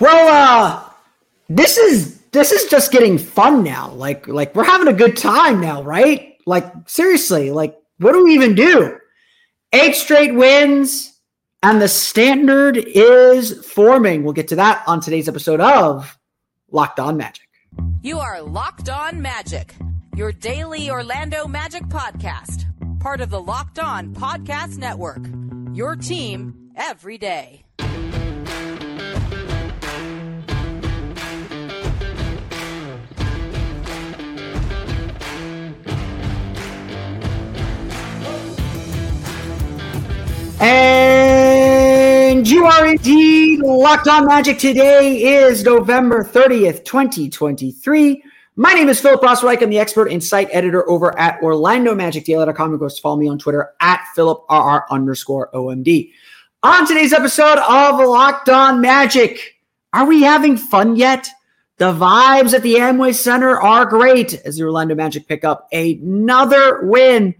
Well, uh, this is this is just getting fun now. Like like we're having a good time now, right? Like seriously, like what do we even do? Eight straight wins, and the standard is forming. We'll get to that on today's episode of Locked On Magic. You are Locked On Magic, your daily Orlando Magic podcast, part of the Locked On Podcast Network. Your team every day. And you are indeed locked on magic. Today is November 30th, 2023. My name is Philip Rossreich. I'm the expert and site editor over at OrlandoMagicDaily.com. You can follow me on Twitter at PhilipRR underscore OMD. On today's episode of Locked On Magic, are we having fun yet? The vibes at the Amway Center are great as the Orlando Magic pick up another win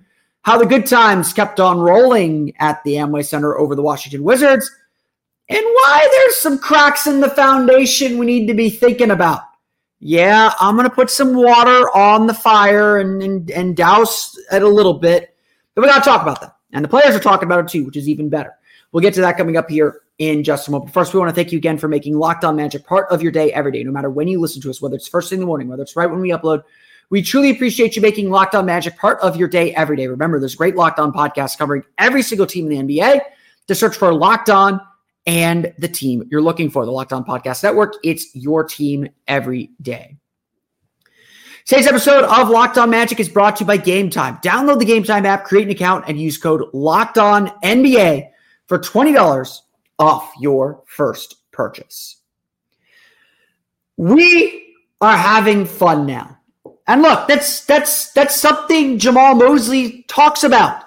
how the good times kept on rolling at the Amway Center over the Washington Wizards, and why there's some cracks in the foundation we need to be thinking about. Yeah, I'm going to put some water on the fire and, and, and douse it a little bit, but we got to talk about that. And the players are talking about it too, which is even better. We'll get to that coming up here in just a moment. But First, we want to thank you again for making Locked On Magic part of your day every day, no matter when you listen to us, whether it's first thing in the morning, whether it's right when we upload we truly appreciate you making Locked On Magic part of your day every day. Remember, there's great Locked On podcasts covering every single team in the NBA. To search for Locked On and the team you're looking for, the Locked On Podcast Network. It's your team every day. Today's episode of Locked On Magic is brought to you by Game Time. Download the Game Time app, create an account, and use code Locked On NBA for $20 off your first purchase. We are having fun now. And look, that's that's that's something Jamahl Mosley talks about.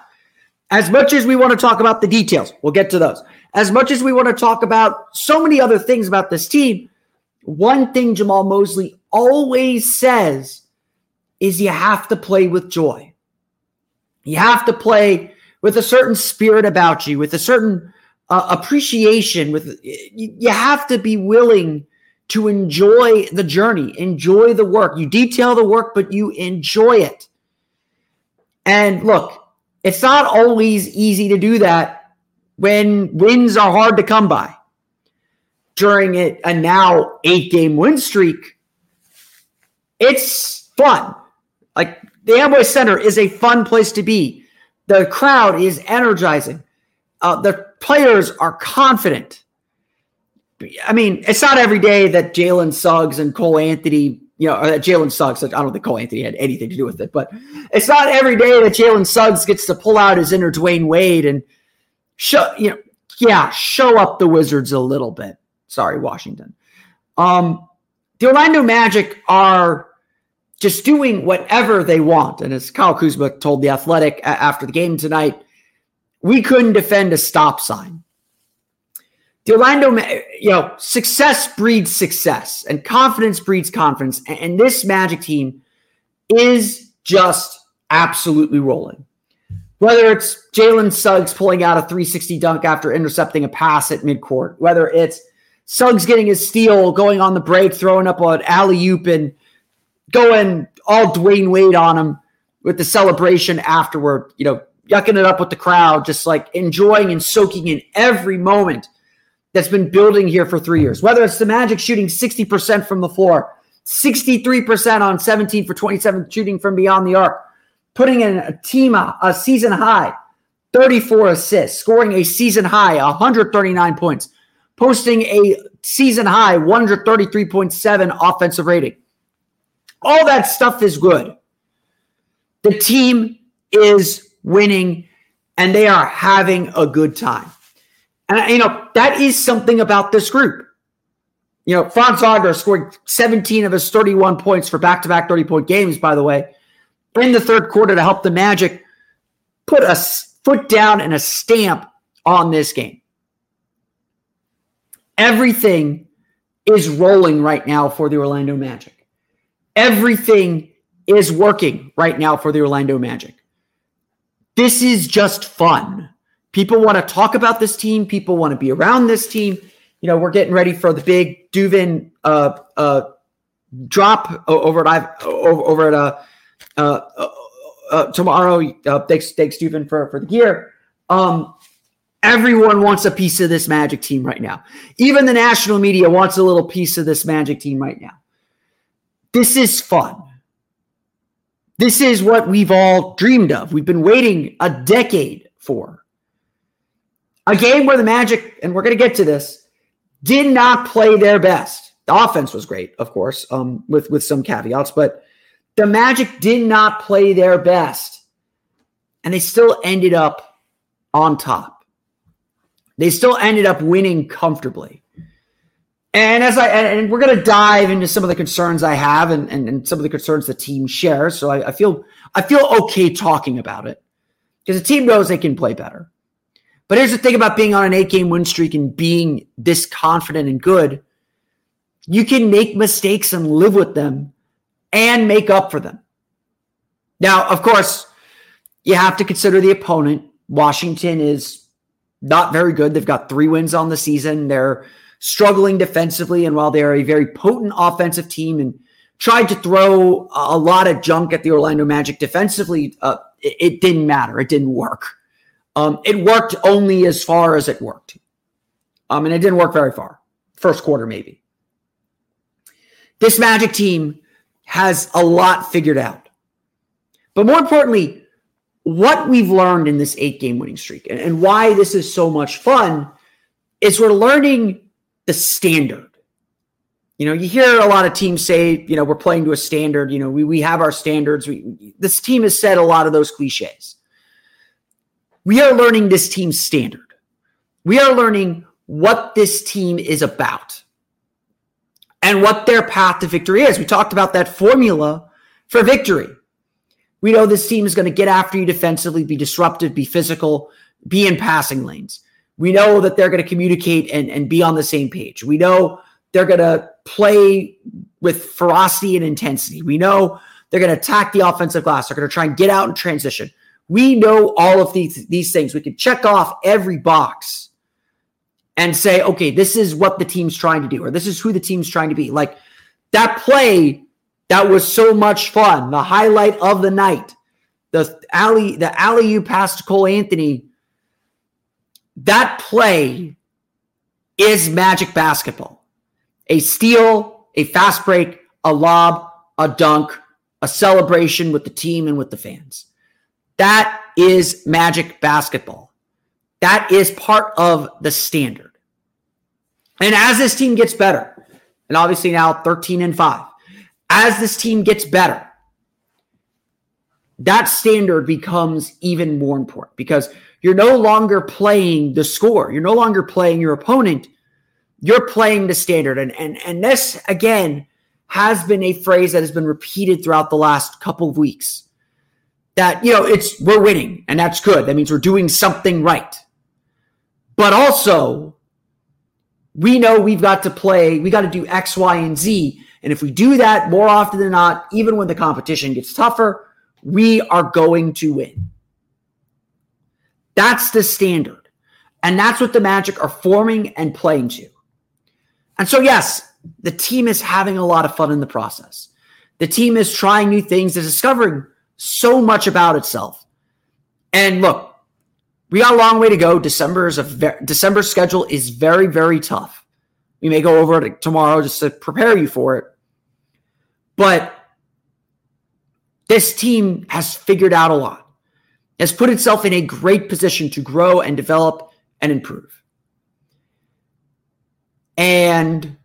As much as we want to talk about the details, we'll get to those. As much as we want to talk about so many other things about this team, one thing Jamahl Mosley always says is you have to play with joy. You have to play with a certain spirit about you, with a certain uh, appreciation. With you have to be willing to enjoy the journey, enjoy the work. You detail the work, but you enjoy it. And look, it's not always easy to do that when wins are hard to come by. During a, a now eight game win streak, it's fun. Like the Amway Center is a fun place to be. The crowd is energizing. Uh, the players are confident. I mean, it's not every day that Jalen Suggs and Cole Anthony, you know, or that Jalen Suggs, I don't think Cole Anthony had anything to do with it, but it's not every day that Jalen Suggs gets to pull out his inner Dwyane Wade and show, you know, yeah, show up the Wizards a little bit. Sorry, Washington. Um, the Orlando Magic are just doing whatever they want. And as Kyle Kuzma told The Athletic after the game tonight, we couldn't defend a stop sign the Orlando, you know, success breeds success and confidence breeds confidence. And this Magic team is just absolutely rolling. Whether it's Jalen Suggs pulling out a 360 dunk after intercepting a pass at midcourt, whether it's Suggs getting his steal, going on the break, throwing up an alley oop, and going all Dwyane Wade on him with the celebration afterward, you know, yucking it up with the crowd, just like enjoying and soaking in every moment that's been building here for three years. Whether it's the Magic shooting 60% from the floor, 63% on 17 for 27 shooting from beyond the arc, putting in a team, a season high, 34 assists, scoring a season high, 139 points, posting a season high, 133.7 offensive rating. All that stuff is good. The team is winning and they are having a good time. And, you know, that is something about this group. You know, Franz Wagner scored 17 of his 31 points for back to back 30 point games, by the way, in the third quarter to help the Magic put a foot down and a stamp on this game. Everything is rolling right now for the Orlando Magic. Everything is working right now for the Orlando Magic. This is just fun. People want to talk about this team. People want to be around this team. You know, we're getting ready for the big Duvin uh, uh, drop over at over, over at uh, uh, uh, uh, tomorrow. Thanks, thanks, Duvin, for for the gear. Um, everyone wants a piece of this Magic team right now. Even the national media wants a little piece of this Magic team right now. This is fun. This is what we've all dreamed of. We've been waiting a decade for. A game where the Magic, and we're going to get to this, did not play their best. The offense was great, of course, um, with, with some caveats, but the Magic did not play their best. And they still ended up on top. They still ended up winning comfortably. And as I and we're going to dive into some of the concerns I have and, and, and some of the concerns the team shares. So I, I feel I feel okay talking about it because the team knows they can play better. But here's the thing about being on an eight game win streak and being this confident and good. You can make mistakes and live with them and make up for them. Now, of course, you have to consider the opponent. Washington is not very good. They've got three wins on the season. They're struggling defensively. And while they're a very potent offensive team and tried to throw a lot of junk at the Orlando Magic defensively, uh, it, it, didn't matter. It didn't work. Um, it worked only as far as it worked. Um, and it didn't work very far. First quarter, maybe. This Magic team has a lot figured out. But more importantly, what we've learned in this eight game winning streak and, and why this is so much fun is we're learning the standard. You know, you hear a lot of teams say, you know, we're playing to a standard. You know, we, we have our standards. We, this team has said a lot of those cliches. We are learning this team's standard. We are learning what this team is about and what their path to victory is. We talked about that formula for victory. We know this team is going to get after you defensively, be disruptive, be physical, be in passing lanes. We know that they're going to communicate and, and be on the same page. We know they're going to play with ferocity and intensity. We know they're going to attack the offensive glass. They're going to try and get out in transition. We know all of these, these things. We can check off every box and say, okay, this is what the team's trying to do, or this is who the team's trying to be. Like that play that was so much fun, the highlight of the night, the alley, the alley you passed to Cole Anthony that play is magic basketball. A steal, a fast break, a lob, a dunk, a celebration with the team and with the fans. That is magic basketball. That is part of the standard. And as this team gets better, and obviously now 13 and 5, as this team gets better, that standard becomes even more important because you're no longer playing the score. You're no longer playing your opponent. You're playing the standard. And, and, and this, again, has been a phrase that has been repeated throughout the last couple of weeks. That, you know, it's we're winning, and that's good. That means we're doing something right. But also, we know we've got to play, we got to do X, Y, and Z. And if we do that more often than not, even when the competition gets tougher, we are going to win. That's the standard. And that's what the Magic are forming and playing to. And so, yes, the team is having a lot of fun in the process. The team is trying new things, is discovering so much about itself. And look, we got a long way to go. December is a ve- December schedule is very, very tough. We may go over it tomorrow just to prepare you for it. But this team has figured out a lot has put itself in a great position to grow and develop and improve. And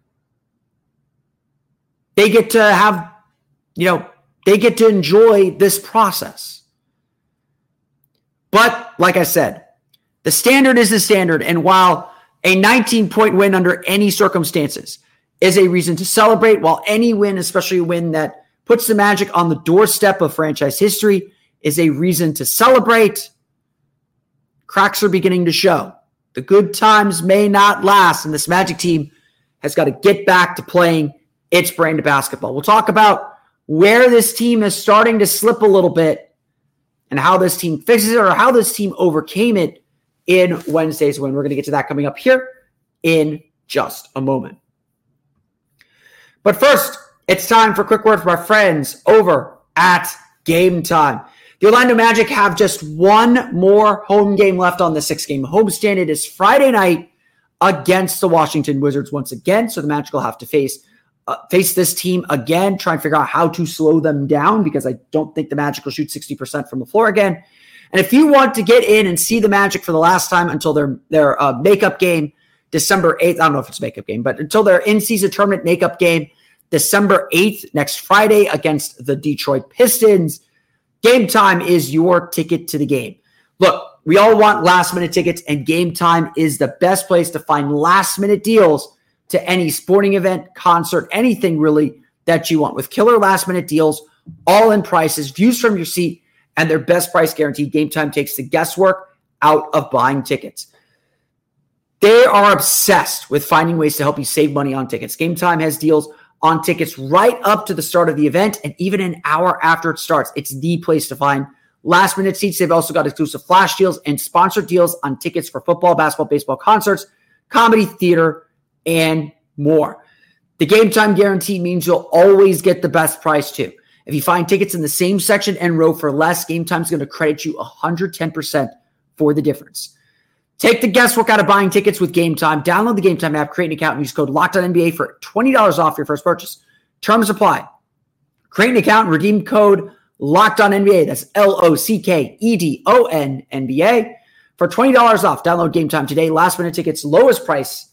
they get to have, you know, they get to enjoy this process. But like I said, the standard is the standard. And while a 19 point win under any circumstances is a reason to celebrate, while any win, especially a win that puts the Magic on the doorstep of franchise history, is a reason to celebrate. Cracks are beginning to show. The good times may not last, and this Magic team has got to get back to playing its brand of basketball. We'll talk about where this team is starting to slip a little bit and how this team fixes it or how this team overcame it in Wednesday's win. We're going to get to that coming up here in just a moment. But first, it's time for quick word from our friends over at Game Time. The Orlando Magic have just one more home game left on the six game homestand. It is Friday night against the Washington Wizards once again. So the Magic will have to face uh, face this team again, try and figure out how to slow them down because I don't think the Magic will shoot 60% from the floor again. And if you want to get in and see the Magic for the last time until their their uh, makeup game, December 8th, I don't know if it's makeup game, but until their in-season tournament makeup game, December 8th, next Friday against the Detroit Pistons. Game time is your ticket to the game. Look, we all want last minute tickets, and game time is the best place to find last minute deals to any sporting event, concert, anything really that you want. With killer last minute deals, all in prices, views from your seat, and their best price guarantee, game time takes the guesswork out of buying tickets. They are obsessed with finding ways to help you save money on tickets. Game time has deals on tickets right up to the start of the event and even an hour after it starts. It's the place to find last minute seats. They've also got exclusive flash deals and sponsored deals on tickets for football, basketball, baseball concerts, comedy, theater, and more. The game time guarantee means you'll always get the best price too. If you find tickets in the same section and row for less, Game Time is going to credit you 110% for the difference. Take the guesswork out of buying tickets with Game Time. Download the Game Time app, create an account, and use code LOCKEDONNBA for $20 off your first purchase. Terms apply. Create an account and redeem code LOCKEDONNBA. That's L-O-C-K-E-D-O-N-N-B-A for $20 off. Download Game Time today. Last minute tickets, lowest price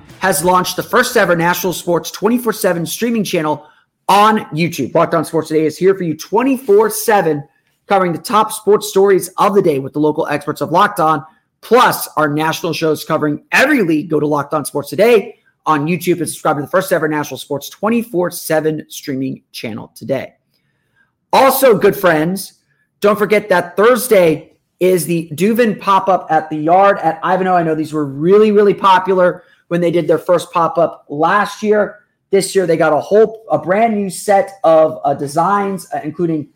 has launched the first ever national sports 24 7 streaming channel on YouTube. Locked On Sports Today is here for you 24 7, covering the top sports stories of the day with the local experts of Locked On, plus our national shows covering every league. Go to Locked On Sports Today on YouTube and subscribe to the first ever national sports 24 7 streaming channel today. Also, good friends, don't forget that Thursday is the Duvin pop up at the yard at Ivanhoe. I know these were really, really popular when they did their first pop up last year. This year, they got a whole, a brand new set of uh, designs, uh, including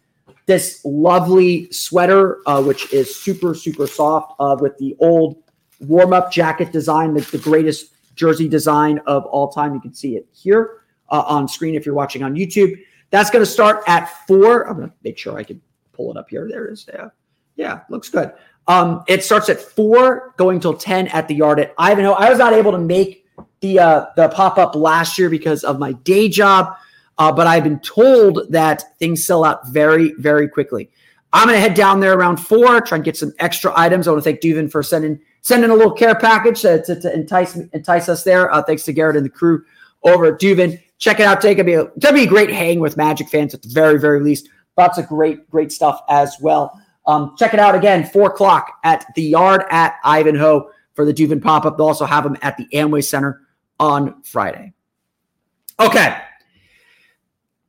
this lovely sweater, uh, which is super, super soft, uh, with the old warm up jacket design, the, the, greatest jersey design of all time. You can see it here uh, on screen if you're watching on YouTube. That's going to start at four. I'm going to make sure I can pull it up here. There it is. Yeah, yeah, looks good. Um, it starts at four, going till ten at the yard at Ivanhoe. I was not able to make the uh, the pop up last year because of my day job, uh, but I've been told that things sell out very very quickly. I'm gonna head down there around four, try and get some extra items. I want to thank Duvin for sending sending a little care package to, to, to entice entice us there. Uh, thanks to Garrett and the crew over at Duvin. Check it out. Take it. Be a, be a great hang with Magic fans at the very very least. Lots of great great stuff as well. Um, check it out again, four o'clock at the yard at Ivanhoe for the Duvin pop up. They'll also have them at the Amway Center on Friday. Okay.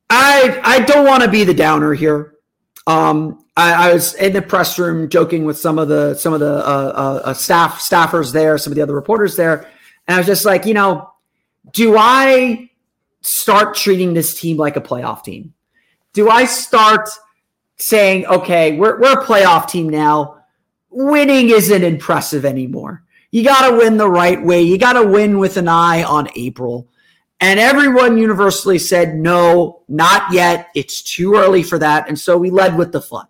I I don't want to be the downer here. Um, I, I, was in the press room joking with some of the some of the uh, uh, uh, staff staffers there, some of the other reporters there, and I was just like, you know, do I start treating this team like a playoff team? Do I start saying, okay, we're we're a playoff team now. Winning isn't impressive anymore. You got to win the right way. You got to win with an eye on April. And everyone universally said, no, not yet. It's too early for that. And so we led with the fun.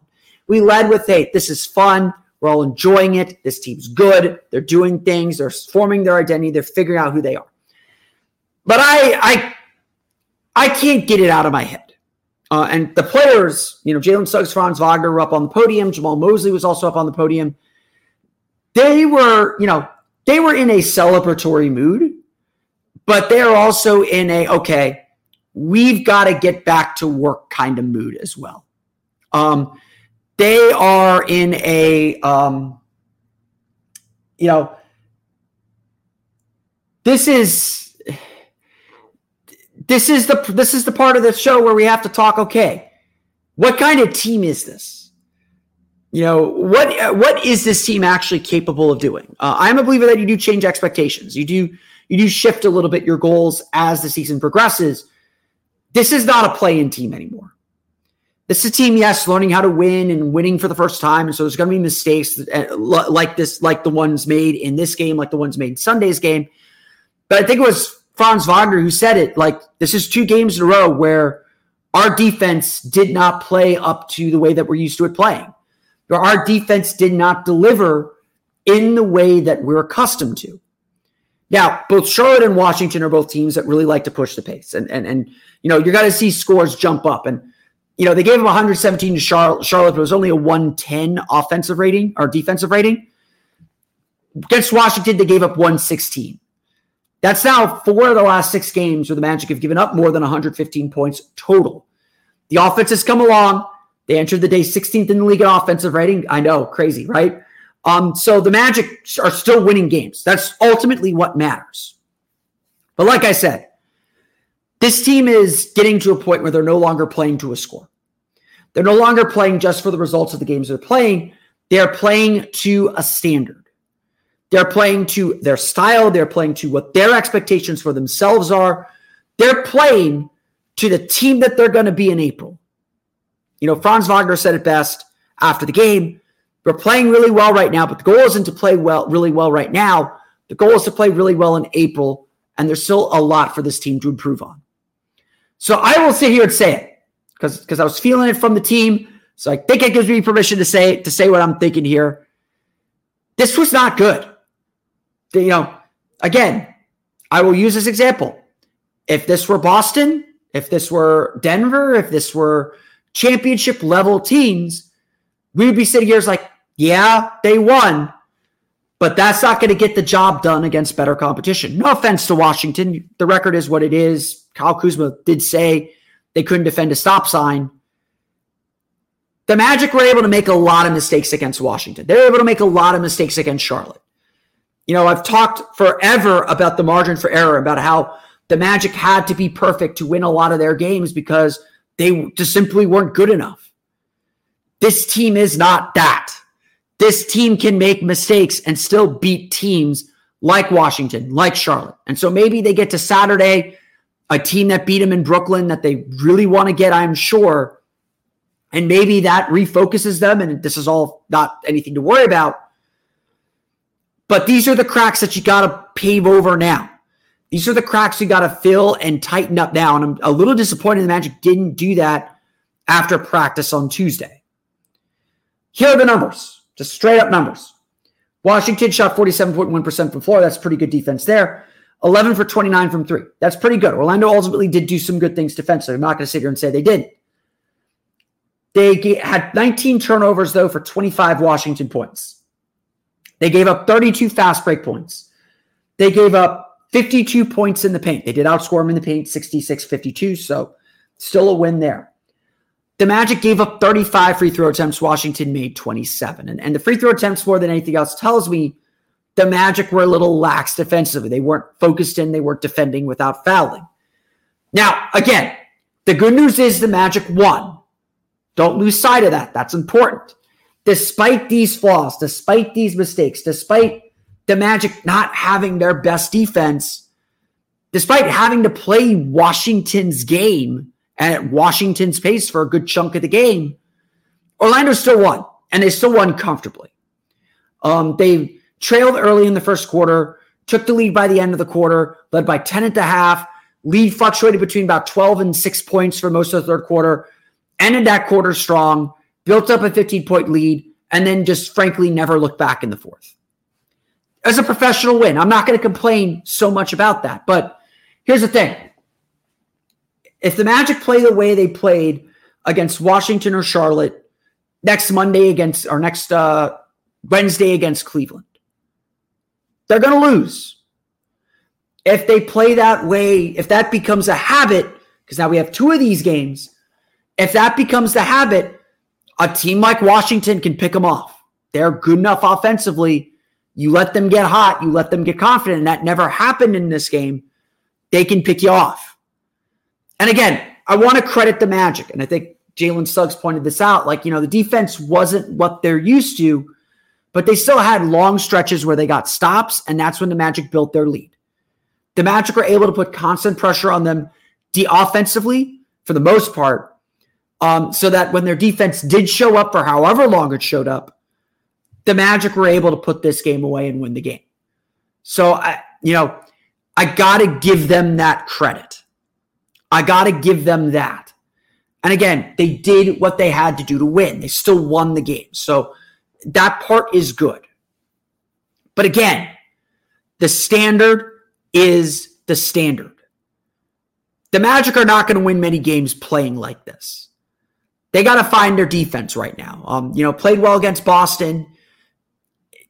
We led with, hey, this is fun. We're all enjoying it. This team's good. They're doing things. They're forming their identity. They're figuring out who they are. But I, I, I can't get it out of my head. Uh, and the players, you know, Jalen Suggs, Franz Wagner were up on the podium. Jamahl Mosley was also up on the podium. They were, you know, they were in a celebratory mood but they're also in a okay, we've got to get back to work kind of mood as well. Um, they are in a um, you know this is this is the this is the part of the show where we have to talk okay what kind of team is this you know what what is this team actually capable of doing uh, i'm a believer that you do change expectations you do you do shift a little bit your goals as the season progresses. This is not a play in team anymore. This is a team, yes, learning how to win and winning for the first time. And so there's going to be mistakes uh, like this, like the ones made in this game, like the ones made in Sunday's game. But I think it was Franz Wagner who said it like, this is two games in a row where our defense did not play up to the way that we're used to it playing. Our defense did not deliver in the way that we're accustomed to. Now, both Charlotte and Washington are both teams that really like to push the pace. And and and you know, you're gonna see scores jump up. And you know, they gave them 117 to Charlotte, Charlotte, but it was only a 110 offensive rating or defensive rating. Against Washington, they gave up 116. That's now four of the last six games where the Magic have given up more than 115 points total. The offense has come along. They entered the day 16th in the league in offensive rating. I know, crazy, right? Um, so the Magic are still winning games. That's ultimately what matters. But like I said, this team is getting to a point where they're no longer playing to a score. They're no longer playing just for the results of the games they're playing. They're playing to a standard. They're playing to their style. They're playing to what their expectations for themselves are. They're playing to the team that they're going to be in April. You know, Franz Wagner said it best after the game. We're playing really well right now, but the goal isn't to play well, really well right now. The goal is to play really well in April, and there's still a lot for this team to improve on. So I will sit here and say it because because I was feeling it from the team. So I think it gives me permission to say to say what I'm thinking here. This was not good. You know, again, I will use this example. If this were Boston, if this were Denver, if this were championship level teams, we would be sitting here like, yeah, they won, but that's not going to get the job done against better competition. No offense to Washington. The record is what it is. Kyle Kuzma did say they couldn't defend a stop sign. The Magic were able to make a lot of mistakes against Washington. They were able to make a lot of mistakes against Charlotte. You know, I've talked forever about the margin for error, about how the Magic had to be perfect to win a lot of their games because they just simply weren't good enough. This team is not that. This team can make mistakes and still beat teams like Washington, like Charlotte. And so maybe they get to Saturday, a team that beat them in Brooklyn that they really want to get, I'm sure. And maybe that refocuses them. And this is all not anything to worry about. But these are the cracks that you got to pave over now. These are the cracks you got to fill and tighten up now. And I'm a little disappointed the Magic didn't do that after practice on Tuesday. Here are the numbers. Just straight up numbers. Washington shot 47.1% from floor. That's pretty good defense there. 11 for 29 from three. That's pretty good. Orlando ultimately did do some good things defensively. I'm not going to sit here and say they didn't. They had 19 turnovers, though, for 25 Washington points. They gave up 32 fast break points. They gave up 52 points in the paint. They did outscore them in the paint 66 52. So still a win there. The Magic gave up 35 free throw attempts. Washington made 27. And, and the free throw attempts, more than anything else, tells me the Magic were a little lax defensively. They weren't focused in, they weren't defending without fouling. Now, again, the good news is the Magic won. Don't lose sight of that. That's important. Despite these flaws, despite these mistakes, despite the Magic not having their best defense, despite having to play Washington's game at Washington's pace for a good chunk of the game, Orlando still won, and they still won comfortably. Um, they trailed early in the first quarter, took the lead by the end of the quarter, led by 10 at the half. Lead fluctuated between about 12 and six points for most of the third quarter. Ended that quarter strong, built up a 15 point lead, and then just frankly never looked back in the fourth. As a professional win, I'm not going to complain so much about that. But here's the thing if the Magic play the way they played against Washington or Charlotte next Monday against or next uh, Wednesday against Cleveland, they're going to lose. If they play that way, if that becomes a habit, because now we have two of these games, if that becomes the habit, a team like Washington can pick them off. They're good enough offensively. You let them get hot, you let them get confident, and that never happened in this game. They can pick you off. And again, I want to credit the Magic, and I think Jalen Suggs pointed this out. Like, you know, the defense wasn't what they're used to, but they still had long stretches where they got stops, and that's when the Magic built their lead. The Magic were able to put constant pressure on them de- offensively for the most part, um, so that when their defense did show up for however long it showed up, the Magic were able to put this game away and win the game. So I, you know, I got to give them that credit. I got to give them that. And again, they did what they had to do to win. They still won the game. So that part is good. But again, the standard is the standard. The Magic are not going to win many games playing like this. They got to find their defense right now. Um, you know, played well against Boston,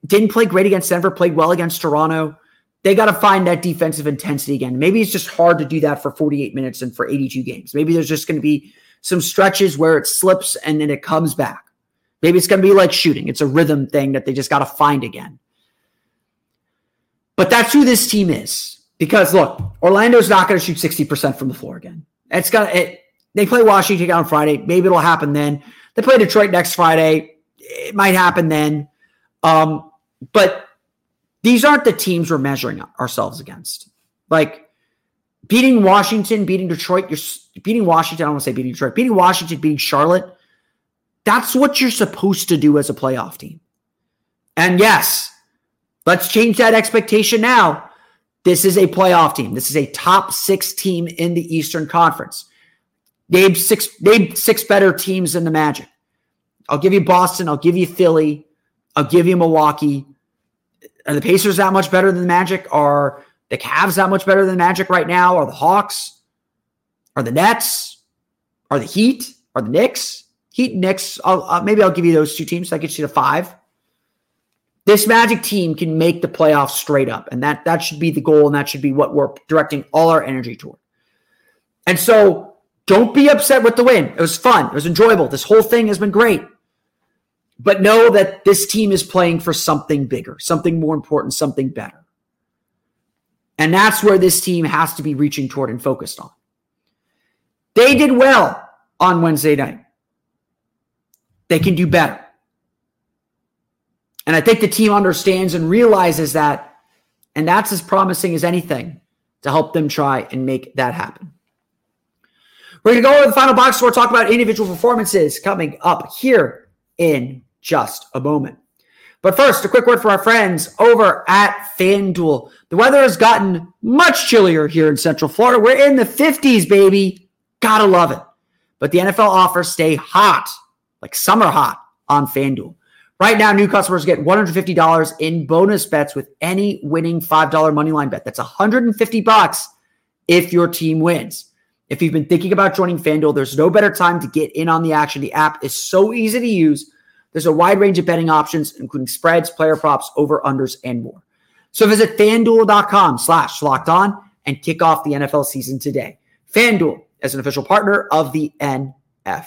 didn't play great against Denver, played well against Toronto. They got to find that defensive intensity again. Maybe it's just hard to do that for 48 minutes and for 82 games. Maybe there's just going to be some stretches where it slips and then it comes back. Maybe it's going to be like shooting. It's a rhythm thing that they just got to find again. But that's who this team is. Because look, Orlando's not going to shoot 60% from the floor again. It's got it. They play Washington on Friday. Maybe it'll happen then. They play Detroit next Friday. It might happen then. Um, but these aren't the teams we're measuring ourselves against. Like beating Washington, beating Detroit, you're beating Washington. I don't want to say beating Detroit, beating Washington, beating Charlotte that's what you're supposed to do as a playoff team. And yes, let's change that expectation now. This is a playoff team. This is a top six team in the Eastern Conference. Name six, name six better teams than the Magic. I'll give you Boston. I'll give you Philly. I'll give you Milwaukee. Are the Pacers that much better than the Magic? Are the Cavs that much better than the Magic right now? Are the Hawks? Are the Nets? Are the Heat? Are the Knicks? Heat Knicks, I'll, uh, maybe I'll give you those two teams. That gets you to five. This Magic team can make the playoffs straight up, and that that should be the goal, and that should be what we're directing all our energy toward. And so, don't be upset with the win. It was fun. It was enjoyable. This whole thing has been great. But know that this team is playing for something bigger, something more important, something better. And that's where this team has to be reaching toward and focused on. They did well on Wednesday night. They can do better. And I think the team understands and realizes that. And that's as promising as anything to help them try and make that happen. We're going to go over the final box score, talk about individual performances coming up here in just a moment. But first, a quick word for our friends over at FanDuel. The weather has gotten much chillier here in Central Florida. We're in the 50s, baby. Gotta love it. But the NFL offers stay hot like summer hot on FanDuel. Right now, new customers get $150 in bonus bets with any winning $5 moneyline bet. That's 150 bucks if your team wins. If you've been thinking about joining FanDuel, there's no better time to get in on the action. The app is so easy to use. There's a wide range of betting options, including spreads, player props, over-unders, and more. So visit fanduel.com slash locked on and kick off the NFL season today. FanDuel as an official partner of the NFL.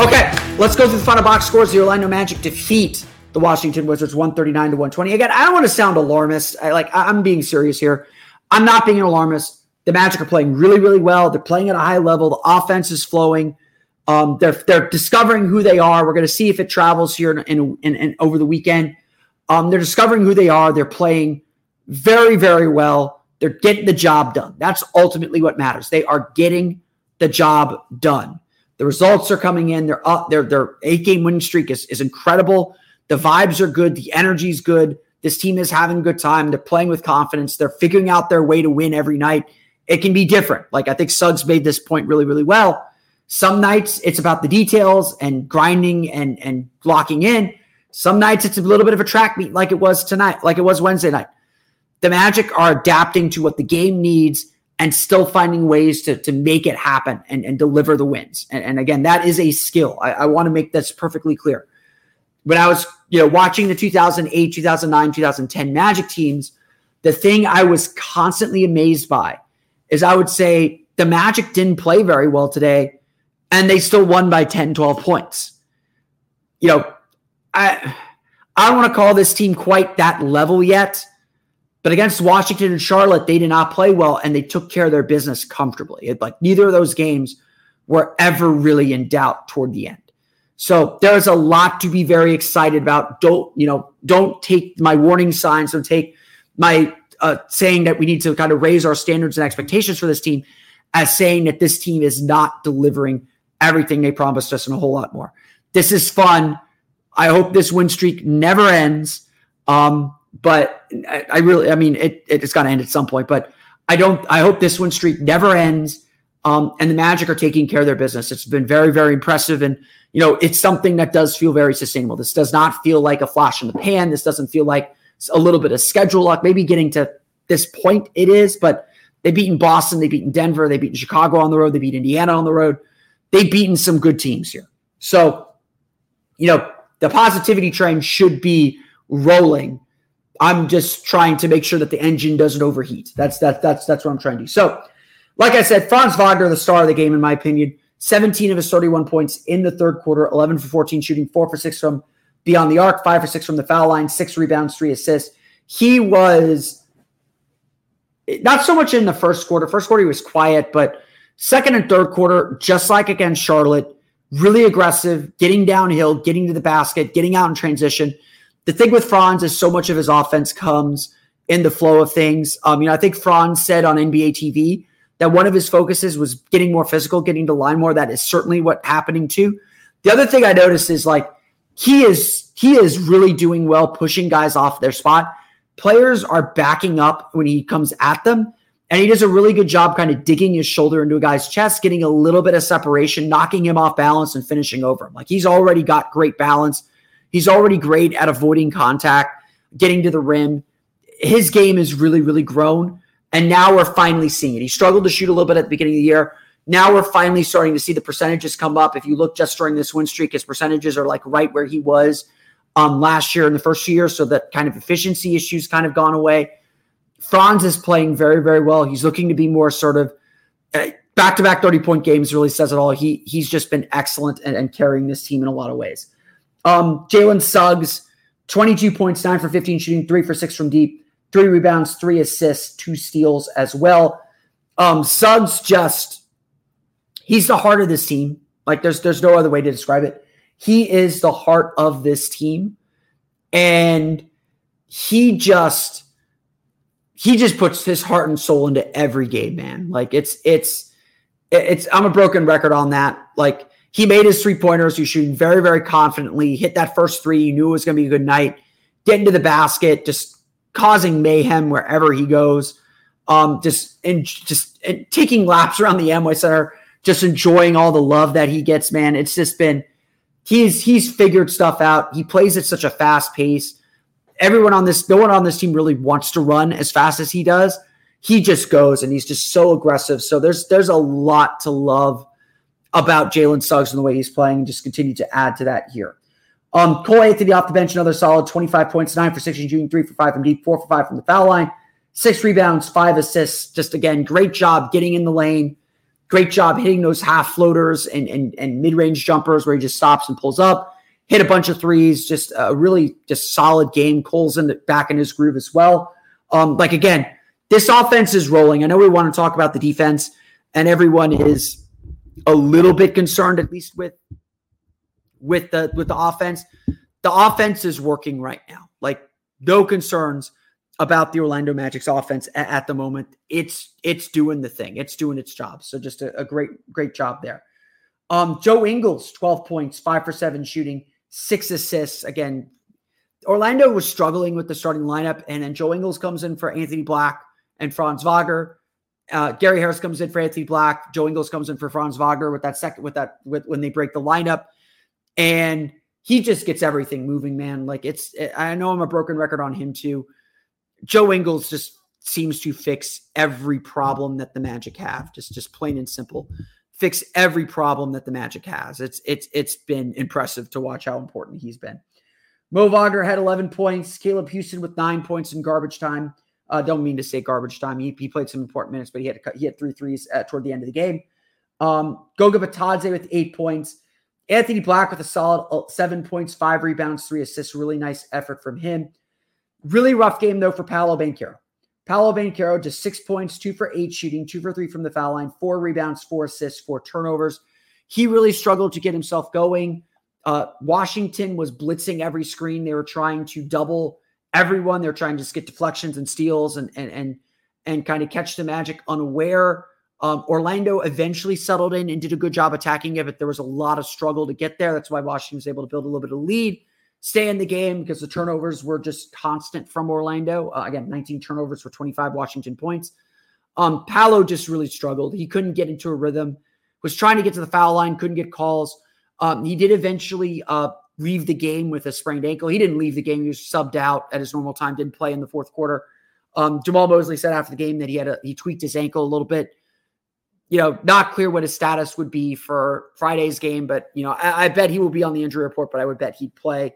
Okay, let's go through the final box scores. The Orlando Magic defeat the Washington Wizards 139 to 120. Again, I don't want to sound alarmist. I like I'm being serious here. I'm not being an alarmist. The Magic are playing really, really well. They're playing at a high level. The offense is flowing. Um, they're they're discovering who they are. We're going to see if it travels here in, in, in over the weekend. Um, they're discovering who they are. They're playing very, very well. They're getting the job done. That's ultimately what matters. They are getting the job done. The results are coming in. They're up. Their their eight game winning streak is, is incredible. The vibes are good. The energy is good. This team is having a good time. They're playing with confidence. They're figuring out their way to win every night. It can be different. Like I think Suggs made this point really, really well. Some nights it's about the details and grinding and and locking in. Some nights it's a little bit of a track meet, like it was tonight, like it was Wednesday night. The Magic are adapting to what the game needs and still finding ways to, to make it happen and, and deliver the wins. And, and again, that is a skill. I, I want to make this perfectly clear. When I was, you know, watching the 2008, 2009, 2010 Magic teams, the thing I was constantly amazed by is I would say the Magic didn't play very well today and they still won by 10, 12 points. You know, I I don't want to call this team quite that level yet but against Washington and Charlotte, they did not play well and they took care of their business comfortably. It, like neither of those games were ever really in doubt toward the end. So there's a lot to be very excited about. Don't, you know, don't take my warning signs, don't take my uh, saying that we need to kind of raise our standards and expectations for this team as saying that this team is not delivering everything they promised us and a whole lot more. This is fun. I hope this win streak never ends. Um, but I, I really, I mean, it, it's got to end at some point. But I don't. I hope this win streak never ends. Um, and the Magic are taking care of their business. It's been very, very impressive, and you know, it's something that does feel very sustainable. This does not feel like a flash in the pan. This doesn't feel like a little bit of schedule luck. Maybe getting to this point, it is, but they've beaten Boston, they've beaten Denver, they've beaten Chicago on the road, they beat Indiana on the road. They've beaten some good teams here. So, you know, the positivity train should be rolling I'm just trying to make sure that the engine doesn't overheat. That's that that's that's what I'm trying to do. So, like I said, Franz Wagner, the star of the game, in my opinion, 17 of his 31 points in the third quarter, 11 for 14 shooting, four for six from beyond the arc, five for six from the foul line, six rebounds, three assists. He was not so much in the first quarter. First quarter he was quiet, but second and third quarter, just like against Charlotte, really aggressive, getting downhill, getting to the basket, getting out in transition the thing with Franz is so much of his offense comes in the flow of things. Um, you know, I think Franz said on NBA TV that one of his focuses was getting more physical, getting to line more. That is certainly what happening too. The other thing I noticed is like he is he is really doing well pushing guys off their spot. Players are backing up when he comes at them. And he does a really good job kind of digging his shoulder into a guy's chest, getting a little bit of separation, knocking him off balance and finishing over him. Like he's already got great balance. He's already great at avoiding contact, getting to the rim. His game is really, really grown. And now we're finally seeing it. He struggled to shoot a little bit at the beginning of the year. Now we're finally starting to see the percentages come up. If you look just during this win streak, his percentages are like right where he was um, last year in the first year. So that kind of efficiency issues kind of gone away. Franz is playing very, very well. He's looking to be more sort of back to back 30 point games, really says it all. He He's just been excellent and, and carrying this team in a lot of ways. Um, Jalen Suggs, 22 points, 9 for 15 shooting, 3 for 6 from deep, 3 rebounds, 3 assists, 2 steals as well. Um, Suggs just, he's the heart of this team. Like there's there's no other way to describe it. He is the heart of this team. And he just he just puts his heart and soul into every game, man. Like it's it's it's I'm a broken record on that. Like he made his three pointers. He was shooting very, very confidently. Hit that first three. You knew it was going to be a good night. Getting to the basket, just causing mayhem wherever he goes. Um, just and just and taking laps around the Amway Center, just enjoying all the love that he gets. Man, it's just been he's he's figured stuff out. He plays at such a fast pace. Everyone on this, no one on this team really wants to run as fast as he does. He just goes and he's just so aggressive. So there's there's a lot to love about Jalen Suggs and the way he's playing, and just continue to add to that here. Um, Cole Anthony off the bench, another solid 25 points, nine for 16 shooting, three for five from deep, four for five from the foul line, six rebounds, five assists. Just again, great job getting in the lane. Great job hitting those half floaters and, and, and mid range jumpers where he just stops and pulls up. Hit a bunch of threes. Just a really just solid game. Cole's in the, back in his groove as well. Um, like again, this offense is rolling. I know we want to talk about the defense, and everyone is a little bit concerned, at least with with the with the offense. The offense is working right now. Like no concerns about the Orlando Magic's offense at, at the moment. It's it's doing the thing. It's doing its job. So just a, a great great job there. Um, Joe Ingles, 12 points, five for seven shooting, six assists. Again, Orlando was struggling with the starting lineup, and then Joe Ingles comes in for Anthony Black and Franz Wagner. Uh, Gary Harris comes in for Anthony Black. Joe Ingles comes in for Franz Wagner with that second with that with when they break the lineup, and he just gets everything moving, man. Like it's I know I'm a broken record on him too. Joe Ingles just seems to fix every problem that the Magic have. Just just plain and simple. Fix every problem that the Magic has. It's it's it's been impressive to watch how important he's been. Mo Wagner had 11 points. Caleb Houstan with nine points in garbage time. Uh, don't mean to say garbage time. He, he played some important minutes, but he had cut, he had three threes at, toward the end of the game. Um, Goga Bitadze with eight points. Anthony Black with a solid uh, seven points, five rebounds, three assists. Really nice effort from him. Really rough game, though, for Paolo Banchero. Paolo Banchero just six points, two for eight shooting, two for three from the foul line, four rebounds, four assists, four turnovers. He really struggled to get himself going. Uh, Washington was blitzing every screen. They were trying to double everyone. They're trying to just get deflections and steals and and and and kind of catch the Magic unaware. Um, Orlando eventually settled in and did a good job attacking it, but there was a lot of struggle to get there. That's why Washington was able to build a little bit of lead stay in the game because the turnovers were just constant from Orlando. Uh, again, 19 turnovers for 25 Washington points. Um, Paolo just really struggled. He couldn't get into a rhythm, was trying to get to the foul line, couldn't get calls. Um, he did eventually uh, leave the game with a sprained ankle. He didn't leave the game. He was subbed out at his normal time, didn't play in the fourth quarter. Um, Jamahl Mosley said after the game that he had a, he tweaked his ankle a little bit. You know, not clear what his status would be for Friday's game, but you know, I, I bet he will be on the injury report. But I would bet he'd play.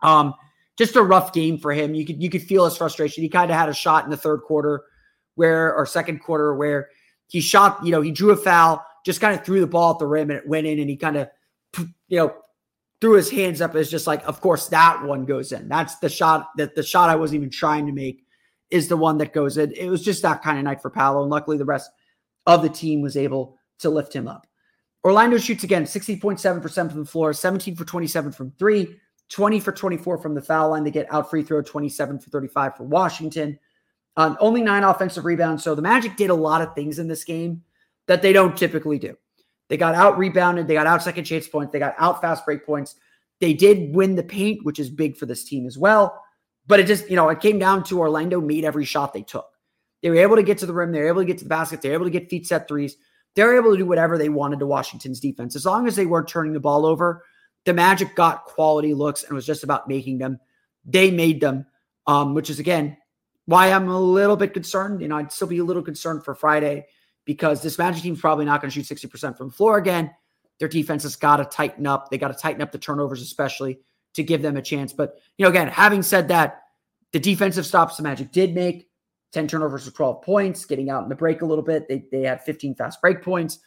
Um, just a rough game for him. You could you could feel his frustration. He kind of had a shot in the third quarter where or second quarter where he shot, you know, he drew a foul, just kind of threw the ball at the rim and it went in and he kind of you know threw his hands up as just like, of course, that one goes in. That's the shot that the shot I wasn't even trying to make is the one that goes in. It was just that kind of night for Paolo. And luckily the rest of the team was able to lift him up. Orlando shoots again 60.7% from the floor, 17 for 27 from three, 20 for 24 from the foul line. They get out free throw, 27 for 35 for Washington. Um, only nine offensive rebounds. So the Magic did a lot of things in this game that they don't typically do. They got out rebounded. They got out second chance points. They got out fast break points. They did win the paint, which is big for this team as well. But it just, you know, it came down to Orlando made every shot they took. They were able to get to the rim. They were able to get to the basket. They were able to get feet set threes. They were able to do whatever they wanted to Washington's defense. As long as they weren't turning the ball over, the Magic got quality looks and was just about making them. They made them, um, which is again why I'm a little bit concerned. You know, I'd still be a little concerned for Friday because this Magic team's probably not going to shoot 60% from the floor again. Their defense has got to tighten up. They got to tighten up the turnovers, especially to give them a chance. But, you know, again, having said that, the defensive stops the Magic did make 10 turnovers for 12 points, getting out in the break a little bit. They, they had 15 fast break points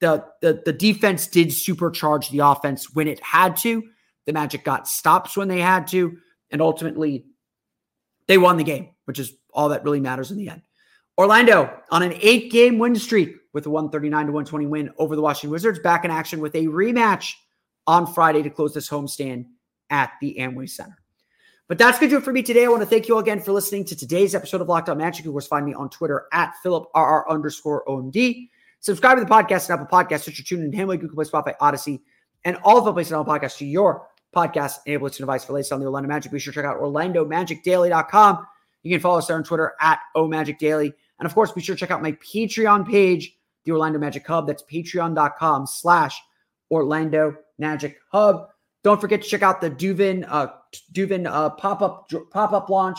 the, the the defense did supercharge the offense when it had to. The Magic got stops when they had to, and ultimately they won the game, which is all that really matters in the end. Orlando on an eight game win streak with a 139 to 120 win over the Washington Wizards, back in action with a rematch on Friday to close this homestand at the Amway Center. But that's going to do it for me today. I want to thank you all again for listening to today's episode of Locked On Magic. Of course, find me on Twitter at PhilipRR underscore OMD. Subscribe to the podcast and Apple Podcasts, Stitcher, TuneIn, Hamway, Google Play, Spotify, Odyssey, and all of the places on podcasts to your podcast enable listening device for latest on the Orlando Magic. Be sure to check out OrlandoMagicDaily.com. You can follow us there on Twitter at OMagicDaily. And of course, be sure to check out my Patreon page, the Orlando Magic Hub. That's patreon.com slash Orlando Magic Hub. Don't forget to check out the Duvin uh, Duvin uh, pop-up pop-up launch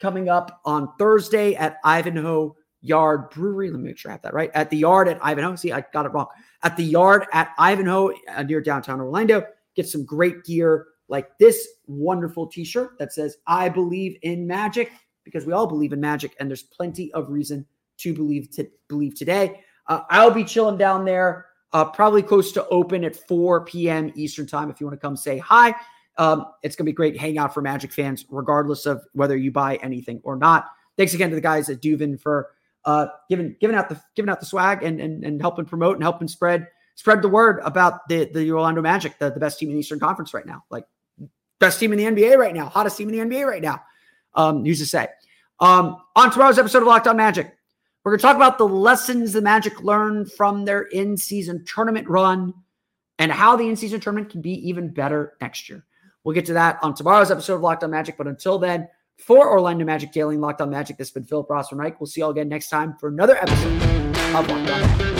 coming up on Thursday at Ivanhoe Yard Brewery. Let me make sure I have that right. At the Yard at Ivanhoe. See, I got it wrong. At the Yard at Ivanhoe uh, near downtown Orlando. Get some great gear like this wonderful T-shirt that says "I believe in magic" because we all believe in magic, and there's plenty of reason to believe to believe today. Uh, I'll be chilling down there, uh, probably close to open at 4 p.m. Eastern time. If you want to come say hi, um, it's gonna be great hangout for Magic fans, regardless of whether you buy anything or not. Thanks again to the guys at Duvin for uh, giving giving out the giving out the swag and and, and helping promote and helping spread spread the word about the the Orlando Magic, the, the best team in the Eastern Conference right now, like best team in the NBA right now, hottest team in the NBA right now. Um, used to say. Um, on tomorrow's episode of Locked On Magic, we're going to talk about the lessons the Magic learned from their in-season tournament run and how the in-season tournament can be even better next year. We'll get to that on tomorrow's episode of Locked On Magic. But until then, for Orlando Magic Daily and Locked On Magic, this has been Philip Ross from We'll see you all again next time for another episode of Locked On Magic.